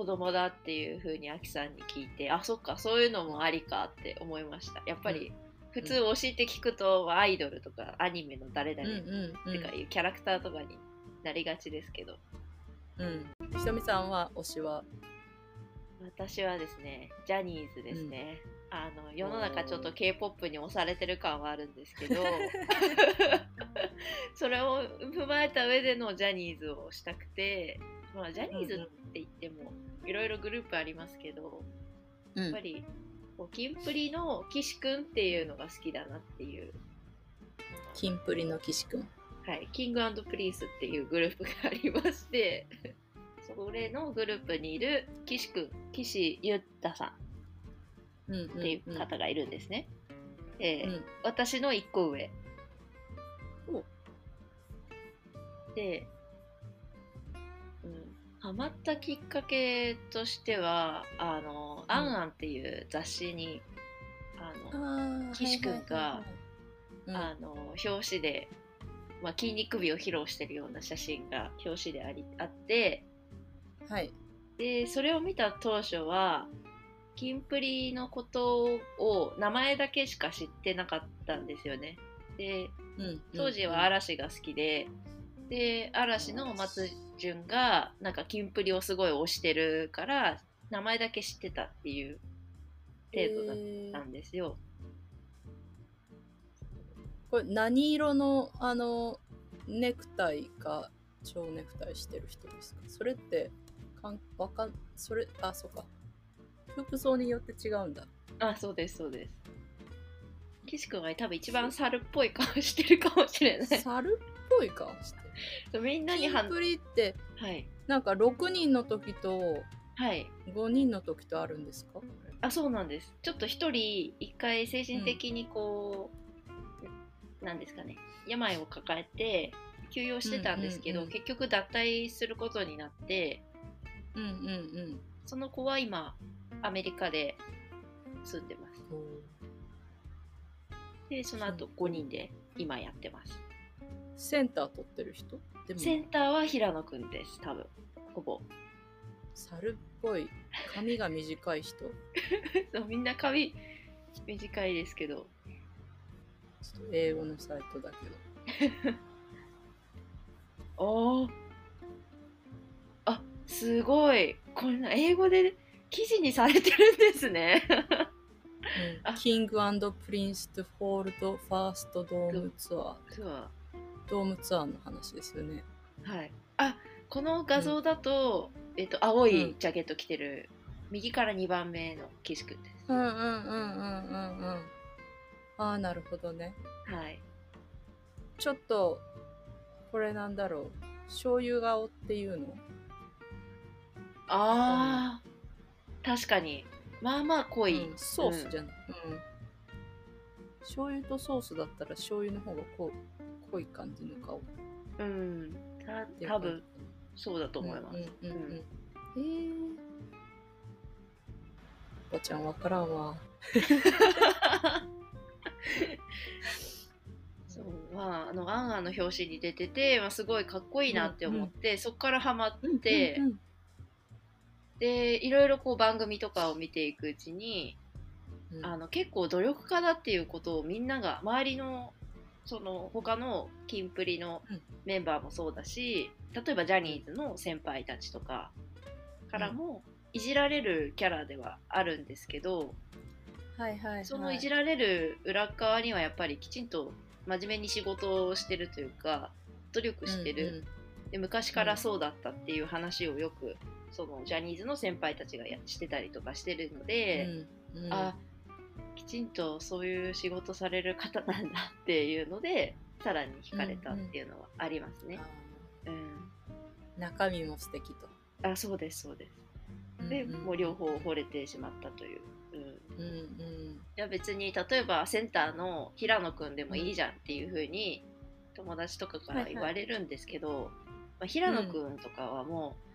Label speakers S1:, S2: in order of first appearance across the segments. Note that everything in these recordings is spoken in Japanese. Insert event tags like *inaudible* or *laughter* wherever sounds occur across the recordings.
S1: 子供だっていう風にアキさんに聞いてあそっかそういうのもありかって思いました。やっぱり普通教えて聞くとアイドルとかアニメの誰々ってかいうキャラクターとかになりがちですけど。
S2: うん。ひとみさんは推しは？
S1: 私はですねジャニーズですね、あの世の中ちょっと k p o p に押されてる感はあるんですけど。*laughs* それを踏まえた上でのジャニーズをしたくて、まあ、ジャニーズって言ってもいろいろグループありますけど、やっぱりこうキンプリの岸くんっていうのが好きだなっていう。
S2: キンプリの岸くん
S1: はい。キングプリンスっていうグループがありましてそれのグループにいる岸くん岸優太さんっていう方がいるんですね、えー、私の1個上。で、うん、ハマったきっかけとしてはあの「あん。あん」っていう雑誌にあの岸くん。が、あの表紙で、まあ、筋肉美を披露してるような写真が表紙でありあって
S2: はい。
S1: でそれを見た当初はキンプリのことを名前だけしか知ってなかったんですよね。で、当時は嵐が好きで、で嵐の松潤がなんかキンプリをすごい推してるから名前だけ知ってたっていう程度だったんですよ。
S2: これ何色のあのネクタイか蝶ネクタイしてる人ですか？それってかんわかんそれあそうか。服装によって違うんだ。
S1: あそうですそうです。岸君は多分一番猿っぽい顔してるかもしれない。
S2: 猿っぽい顔して
S1: る？みんなに
S2: キンプリってはい。なんか6人の時と
S1: はい。
S2: 5人の時とあるんですか？
S1: あそうなんです。ちょっと一人一回精神的にこう、うん、なんですかね。病を抱えて休養してたんですけど、うんうんうん、結局脱退することになって
S2: うんうんうん。
S1: その子は今アメリカで住んでます。でその後5人で今やってます
S2: センター取ってる人？
S1: センターは平野くんです多分。ほぼ。
S2: 猿っぽい髪が短い人？*laughs*
S1: そうみんな髪短いですけど。
S2: ちょっと英語のサイトだけど。*laughs*
S1: おー。あすごい。これ英語で記事にされてるんですね。
S2: うん、キングプリンス to hold first do me tourドームツアーの話ですよね。
S1: はい。あこの画像だと、うん、えっと青いジャケット着てる、うん、右から2番目の岸君です。
S2: うんうんうんうんうんうん。ああなるほどね。
S1: はい。
S2: ちょっとこれなんだろう。醤油顔っていうの？
S1: ああ、確かに。まあまあ濃い、
S2: うん、ソースじゃない、うん、うん、醤油とソースだったら醤油の方が濃濃い感じの顔。
S1: うん。た多分そうだと思います、うんうんう
S2: えおばちゃんわからんわ。*laughs*
S1: そうまああの「アンアン」の表紙に出てて、まあ、すごいかっこいいなって思って、うんうん、そこからハマって、うんうんうん。でいろいろこう番組とかを見ていくうちに、うん、あの結構努力家だっていうことをみんなが周りのその他のキンプリのメンバーもそうだし、例えばジャニーズの先輩たちとかからもいじられるキャラではあるんですけど、
S2: はいはい、はい、
S1: そのいじられる裏側にはやっぱりきちんと真面目に仕事をしてるというか努力してる、うんうん、で昔からそうだったっていう話をよくそのジャニーズの先輩たちがやしてたりとかしてるので、うんうん、あきちんとそういう仕事される方なんだっていうのでさらに惹かれたっていうのはありますね。うん、うん、
S2: 中身も素敵と。
S1: あそうですそうです。で、うんうん、もう両方惚れてしまったという。うんうんうん、いや別に例えばセンターの平野くんでもいいじゃんっていうふうに友達とかから言われるんですけど、はいはい、まあ、平野くんとかはもう、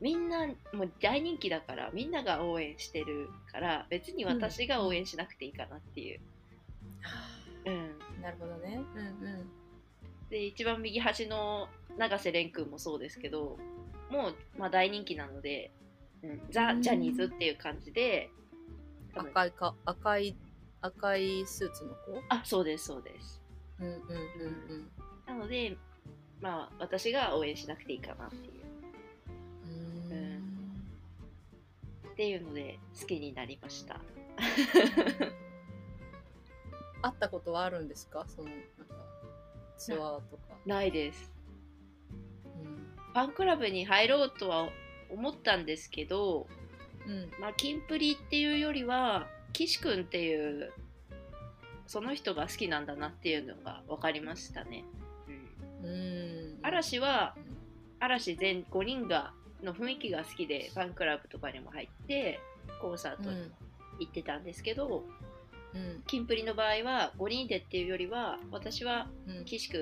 S1: みんなもう大人気だからみんなが応援してるから別に私が応援しなくていいかなっていう。
S2: うん、なるほどね。うんうん、
S1: で一番右端の永瀬廉君もそうですけどもう、まあ、大人気なのでうん、ザ・ジャニーズっていう感じで
S2: 赤いか赤い赤いスーツの子？
S1: あそうですそうです。
S2: うんうんうんうん。
S1: なのでまあ私が応援しなくていいかなっていうっていうので好きになりました。*laughs*
S2: 会ったことはあるんですか？そのなんかツアーとか、
S1: ないです。
S2: うん。
S1: ファンクラブに入ろうとは思ったんですけど
S2: うん。
S1: まあキンプリっていうよりは岸くんっていうその人が好きなんだなっていうのが分かりましたね、うん、
S2: うん。
S1: 嵐は嵐全5人がの雰囲気が好きでファンクラブとかにも入ってコンサートに
S2: うん。
S1: 行ってたんですけど、
S2: うん。
S1: キンプリの場合は5人でっていうよりは私は
S2: うん。
S1: 岸くん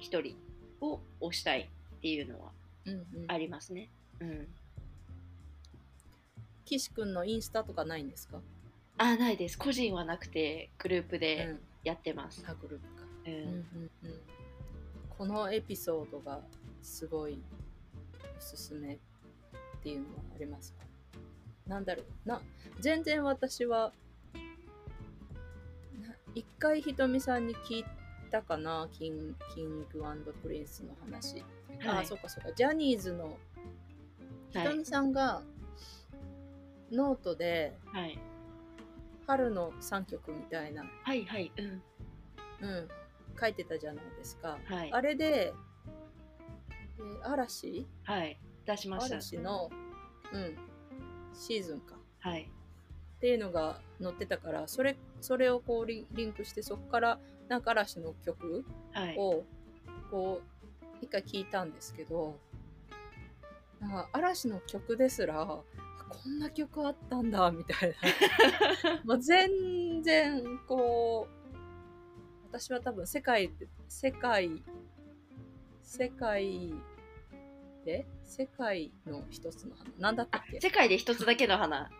S1: 1人を推したいっていうのは
S2: うんうん。
S1: ありますね。うん、
S2: 岸くんのインスタとかないんですか、
S1: あないです。個人はなくてグループで
S2: うん、
S1: やってます。
S2: あグループか、
S1: うん。
S2: うんうんうん、このエピソードがすごいおすすめっていうのはありますか？なんだろうな。全然私はな一回ひとみさんに聞いたかな？キンキングプリンスの話、あ
S1: はい。
S2: あそうかそうか。ジャニーズのひ
S1: はい。
S2: とみさんがノートで
S1: はい。
S2: 春の3曲みたいな、
S1: はいはいうん。
S2: うん、書いてたじゃないですか。
S1: はい。
S2: あれで、えー嵐？
S1: はい出しました。
S2: 嵐の、うん、シーズンか。
S1: はい
S2: っていうのが載ってたから、それ、それをこうリンリンクして、そこからなんか嵐の曲
S1: はい
S2: を、こう、一回聞いたんですけど、なんか嵐の曲ですら、あこんな曲あったんだ、みたいな。*laughs* もう全然、こう、私は多分世界で、世界、世界で、世界の一つの花？なんだったっけ？
S1: 世界で一つだけの花。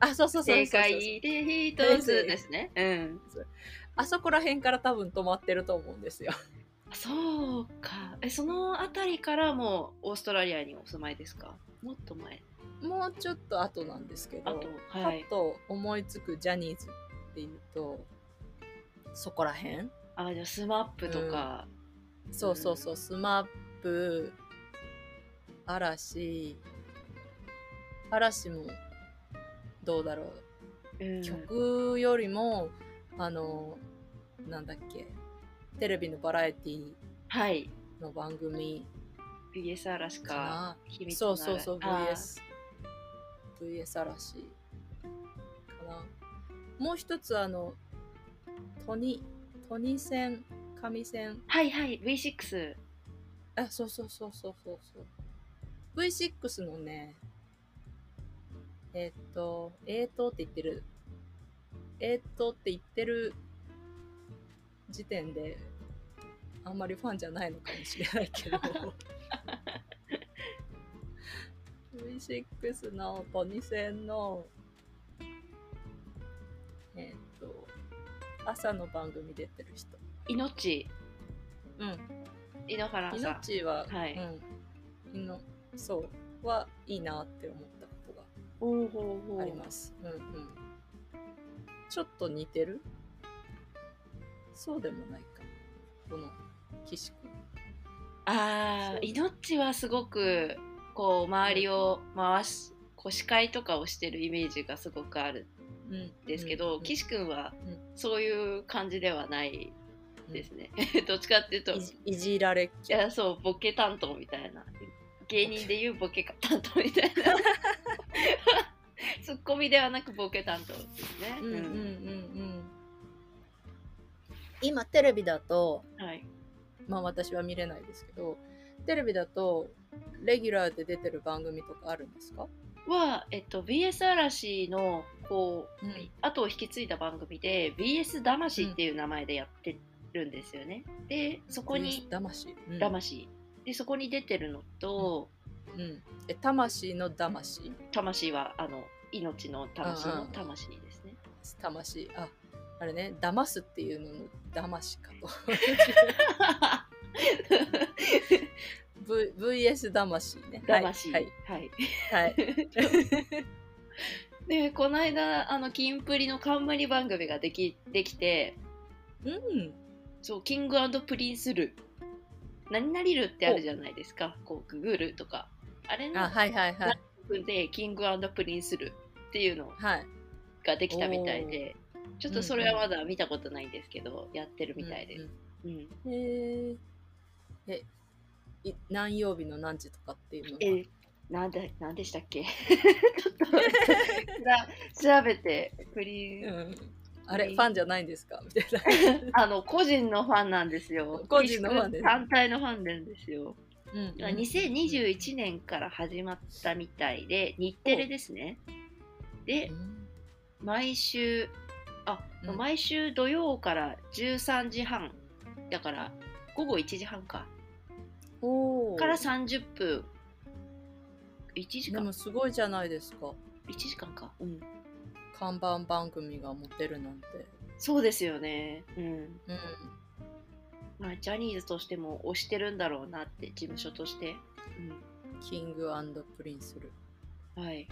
S2: あ、そうそうそう
S1: 世。界で一つですね。うん。
S2: あそこら辺から多分止まってると思うんですよ。
S1: そうか。えそのあたりからもうオーストラリアにお住まいですか？もっと前。
S2: もうちょっと後なんですけど、
S1: あと
S2: パ
S1: はい。
S2: ッと思いつくジャニーズっていうと、そこら辺？
S1: あじゃあスマップとか、
S2: そうそうそう、スマップ、嵐、嵐もどうだろう。
S1: うん
S2: 曲よりも、あの、なんだっけ、テレビのバラエティ
S1: はい
S2: の番組
S1: BS 嵐
S2: か
S1: か
S2: な。
S1: 秘密の
S2: そうそうそう、
S1: あ
S2: VS。VS 嵐かな。もう一つ、あの、トニ、トニ線、紙線。
S1: はいはい V6
S2: あ、そうそうそうそうそうそう。V6 のね、えーっと、えーっとって言ってる、えーっとって言ってる時点で、あんまりファンじゃないのかもしれないけど。V6 のトニセンの、えーっと、朝の番組出てる人。
S1: 命
S2: うん。
S1: 井ノ原さん
S2: 命は、
S1: はい
S2: うん、いのそうはいいなって思ったことがあります。うんうん。ちょっと似てる？そうでもないか。この岸君。
S1: ああ命はすごくこう周りを回しこう司会とかをしてるイメージがすごくある
S2: うん
S1: んですけど、
S2: うん
S1: 岸君は
S2: うん
S1: そういう感じではないですね、*laughs* どっちかっていうと。い
S2: いじいじられっきゃ。
S1: やそうボケ担当みたいな。芸人でいうボケ担当みたいな。*laughs* ツッコミではなくボケ担当ですね、
S2: うんうんうんうん。今テレビだと、
S1: はい。
S2: まあ私は見れないですけど、テレビだとレギュラーで出てる番組とかあるんですか？
S1: は、えっと、BS 嵐のこう、
S2: うん。
S1: 後を引き継いだ番組で BS 魂っていう名前でやってるんですよね。でそこに
S2: 魂。うん
S1: 魂でそこに出てるのと、
S2: うん。え、魂の魂？
S1: 魂はあの命の魂の魂ですね。
S2: 魂。あ、あれね、騙すっていうのの魂かと。*laughs* v、VS 魂ね。
S1: 魂。
S2: はい。
S1: はい。
S2: はい。*laughs*
S1: で、この間、あの、キンプリの冠番組ができ、できて、
S2: うん。
S1: そう、キングプリンスル。何々ルってあるじゃないですか。こう、ググルとか。あれの
S2: あ、はいはいはい。
S1: で、キングプリンスルっていうの
S2: はい。
S1: ができたみたいで、ちょっとそれはまだ見たことないんですけど、やってるみたいです。うん。
S2: うん。へえ。え、い何曜日の何時とかっていうのは？
S1: え、なんで、なんでしたっけ？*laughs* ちょっと調べて、プリン、
S2: うん。あれ、ファンじゃないんですか？みたいな。*laughs*
S1: あの、個人のファンなんですよ。
S2: 個人のファンです
S1: 単体のファンなんですよ。
S2: うんうん
S1: 2021年から始まったみたいで、日テレですね。で
S2: う、ん
S1: 毎週、あ、
S2: うん
S1: 毎週土曜から13時半、だから午後1時半か。
S2: おー
S1: から30分。1時間
S2: でもすごいじゃないですか。
S1: ?1 時間か。うん。
S2: 看板番組が持てるなんて。
S1: そうですよね。うん。
S2: うん。
S1: まあ、ジャニーズとしても推してるんだろうなって、事務所として。
S2: キングプリンスル。
S1: うん。はい。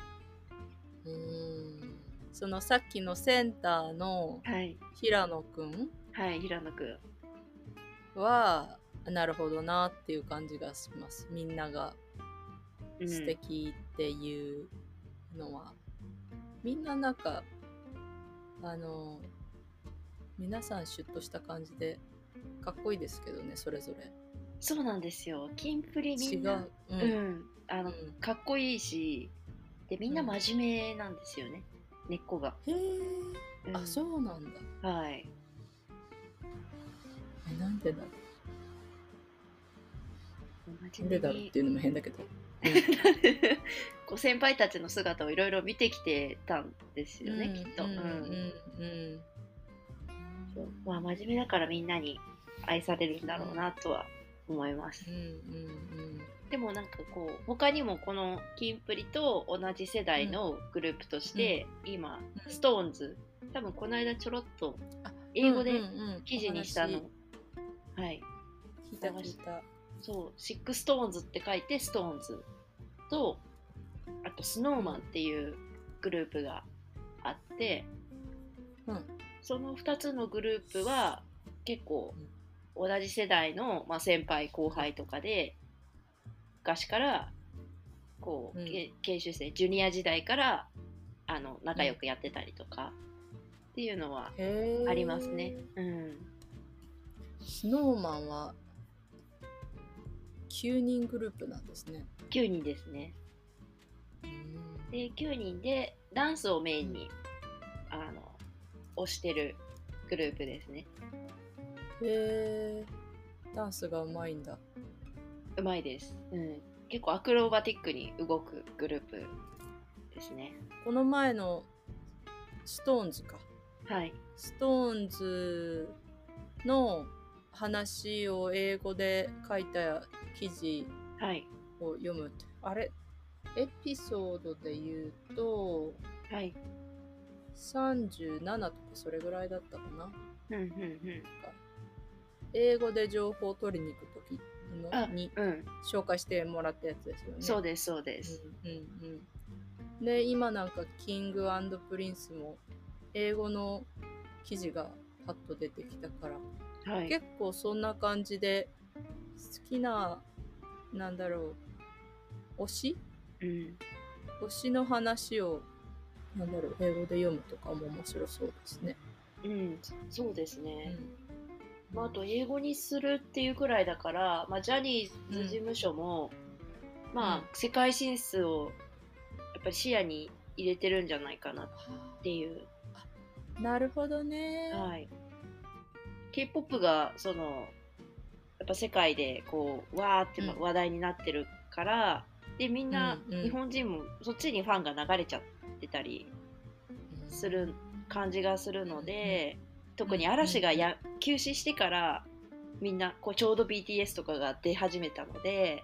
S2: うーん。そのさっきのセンターの
S1: はい。
S2: 平野くん？
S1: はい、平野くん。
S2: は、なるほどなっていう感じがします。みんなが
S1: うん
S2: 素敵っていうのは。みんななんか、あの、皆さんシュッとした感じで、かっこいいですけどね、それぞれ。
S1: そうなんですよ。キンプリみ
S2: 違
S1: んな。
S2: う。う。
S1: うんん。あの、
S2: うん
S1: かっこいいし、で、みんな真面目なんですよね。根っこが。
S2: へえ、
S1: うん
S2: あ、そうなんだ。
S1: はい。
S2: え、なんでだろう。
S1: 真
S2: なんでだろうっていうのも変だけど。
S1: こう先輩たちの姿をいろいろ見てきてたんですよね、
S2: うん
S1: きっと。うんん
S2: ううんうん。
S1: そうまあ、真面目だからみんなに愛されるんだろうなとは思います
S2: うん。うん
S1: でもなんかこう他にもこのキンプリと同じ世代のグループとして、今
S2: うん
S1: ストーンズ多分この間ちょろっと
S2: あ
S1: 英語で
S2: うんうんうん
S1: 記事にしたの、
S2: お
S1: はい
S2: 話聞いた聞いた。
S1: そうシックストーンズって書いてストーンズとあとスノーマンっていうグループがあって、
S2: うん。
S1: その2つのグループは結構同じ世代の、まあ、先輩後輩とかで昔からこう、
S2: うん。
S1: け研修生ジュニア時代からあの仲良くやってたりとかっていうのはありますね。うん、
S2: スノーマンは9人グループなんですね。
S1: 9人ですね。で9人でダンスをメインに、あの推してるグループですね。
S2: へえ。ダンスがうまいんだ。
S1: うまいです、うん。結構アクロバティックに動くグループですね。
S2: この前のストーンズか。
S1: はい。
S2: ストーンズの話を英語で書いた記事
S1: はい。
S2: を読むとあれ？エピソードで言うと
S1: はい。
S2: 37とかそれぐらいだったかな？
S1: うんうん
S2: 英語で情報を取りに行く時
S1: あ
S2: のに
S1: うん。うん。
S2: 紹介してもらったやつですよね。
S1: そうです、そうです。
S2: うんうんうん、で今なんかキングプリンスも英語の記事がパッと出てきたから
S1: はい。
S2: 結構そんな感じで好きななんだろう推し？
S1: うん。
S2: 推しの話をなんだろう英語で読むとかも面白そうですね。
S1: うん。そうです
S2: う
S1: ね。
S2: ん
S1: まあ、あと英語にするっていうくらいだから、まあ、ジャニーズ事務所も、まあ、
S2: うん
S1: 世界進出をやっぱり視野に入れてるんじゃないかなっていう。
S2: なるほどね。
S1: はい。K-POP がそのやっぱ世界でこうわーって
S2: うん。
S1: 話題になってるから、でみんな、
S2: うんうん。
S1: 日本人もそっちにファンが流れちゃってたりする感じがするので、特に嵐がや、休止してからみんなこうちょうど BTS とかが出始めたので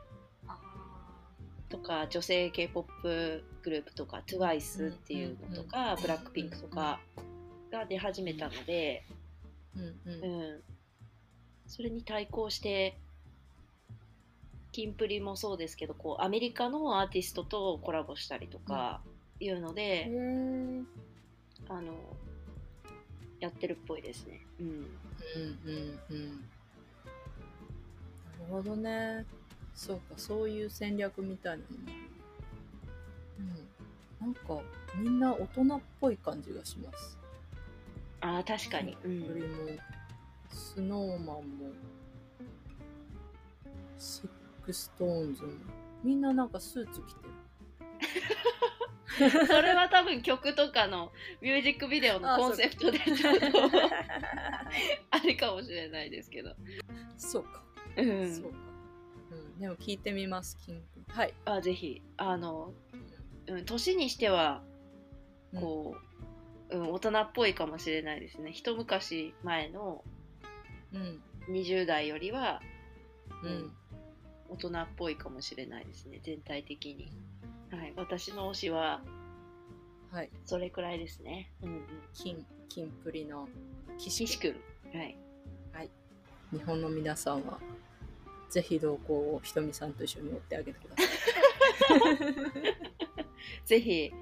S1: とか女性 K-POP グループとか TWICE っていうのとか、
S2: うん
S1: ブラックピンクとかが出始めたので、うん、それに対抗してキンプリもそうですけどこうアメリカのアーティストとコラボしたりとかいうので、あのやってるっぽいですね。うん、うん
S2: うんうん。なるほどね。そうかそういう戦略みたいなの。もうん。なんかみんな大人っぽい感じがします。
S1: ああ確かに、
S2: うん、よりもスノーマンもシックストーンズも。みんななんかスーツ着てる。*laughs*
S1: それは多分曲とかのミュージックビデオのコンセプトであれか。*laughs* もしれないですけど。
S2: そうか、うん、そうか、うん、でも聞いてみますキンはい。
S1: あぜひ。あの、うん、年にしてはこう、うん、うん、大人っぽいかもしれないですね。一昔前の20代よりは、うん、大人っぽいかもしれないですね全体的に。はい、私の推しは、はい、それくらいですね。うんうん、
S2: 金、金プリの
S1: 岸くん。はい。
S2: はい。日本の皆さんは、ぜひ同行をひとみさんと一緒に追ってあげてください。*laughs*
S1: ぜひ、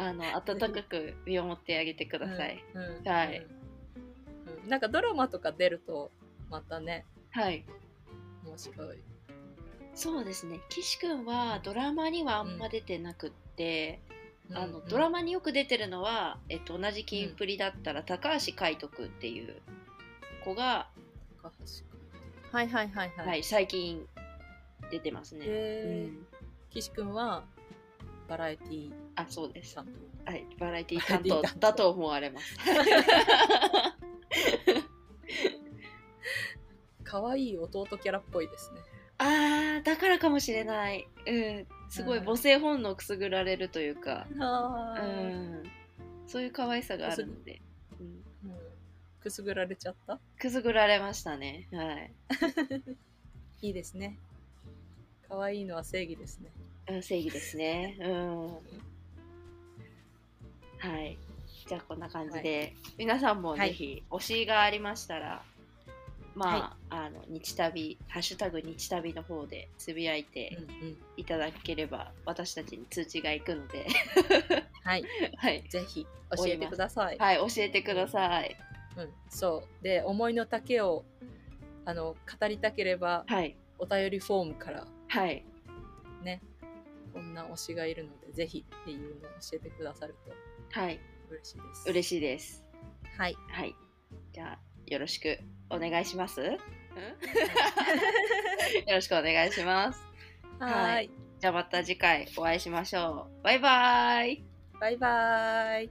S1: あの、温かく見守ってあげてください。うんうん、はい、
S2: うん。なんかドラマとか出ると、またね。
S1: はい。
S2: 面白い。
S1: そうですね。岸君はドラマにはあんま出てなくって、うん、あの、うん、ドラマによく出てるのは、えっと、同じキンプリだったら、高橋海人君っていう子が
S2: 高橋はいはいはいはい、はい、
S1: 最近出てますね、
S2: うん、岸君はバラエティ
S1: あそうです。はいバラエティ担当。だと思われます *laughs* *laughs*
S2: 可愛い弟キャラっぽいですね。
S1: あーだからかもしれない。うん。すごい母性本能くすぐられるというか、うん、そういう可愛さがあるので、
S2: うん、くすぐられちゃった？
S1: くすぐられましたね。はい。*laughs*
S2: いいですね。可愛いのは正義ですね、
S1: うん、正義ですね。うん。*laughs* はいじゃあこんな感じで、はい、皆さんもぜひ推しがありましたら、まあ、はい、あの日旅ハッシュタグ日旅の方でつぶやいていただければ、うんうん、私たちに通知がいくので。
S2: はい、*laughs* はい、ぜひ教えてください。
S1: はい、教えてください。
S2: うん、そう。で思いの丈をあの語りたければ、はい、お便りフォームから
S1: はい。
S2: ねこんな推しがいるのでぜひっていうのを教えてくださると。はい嬉しいです。
S1: 嬉しいです。
S2: はい。
S1: はい。じゃあよろしくお願いします？*laughs* よろしくお願いします。
S2: はい。
S1: じゃあまた次回お会いしましょう。バイバイ。
S2: バイバイ。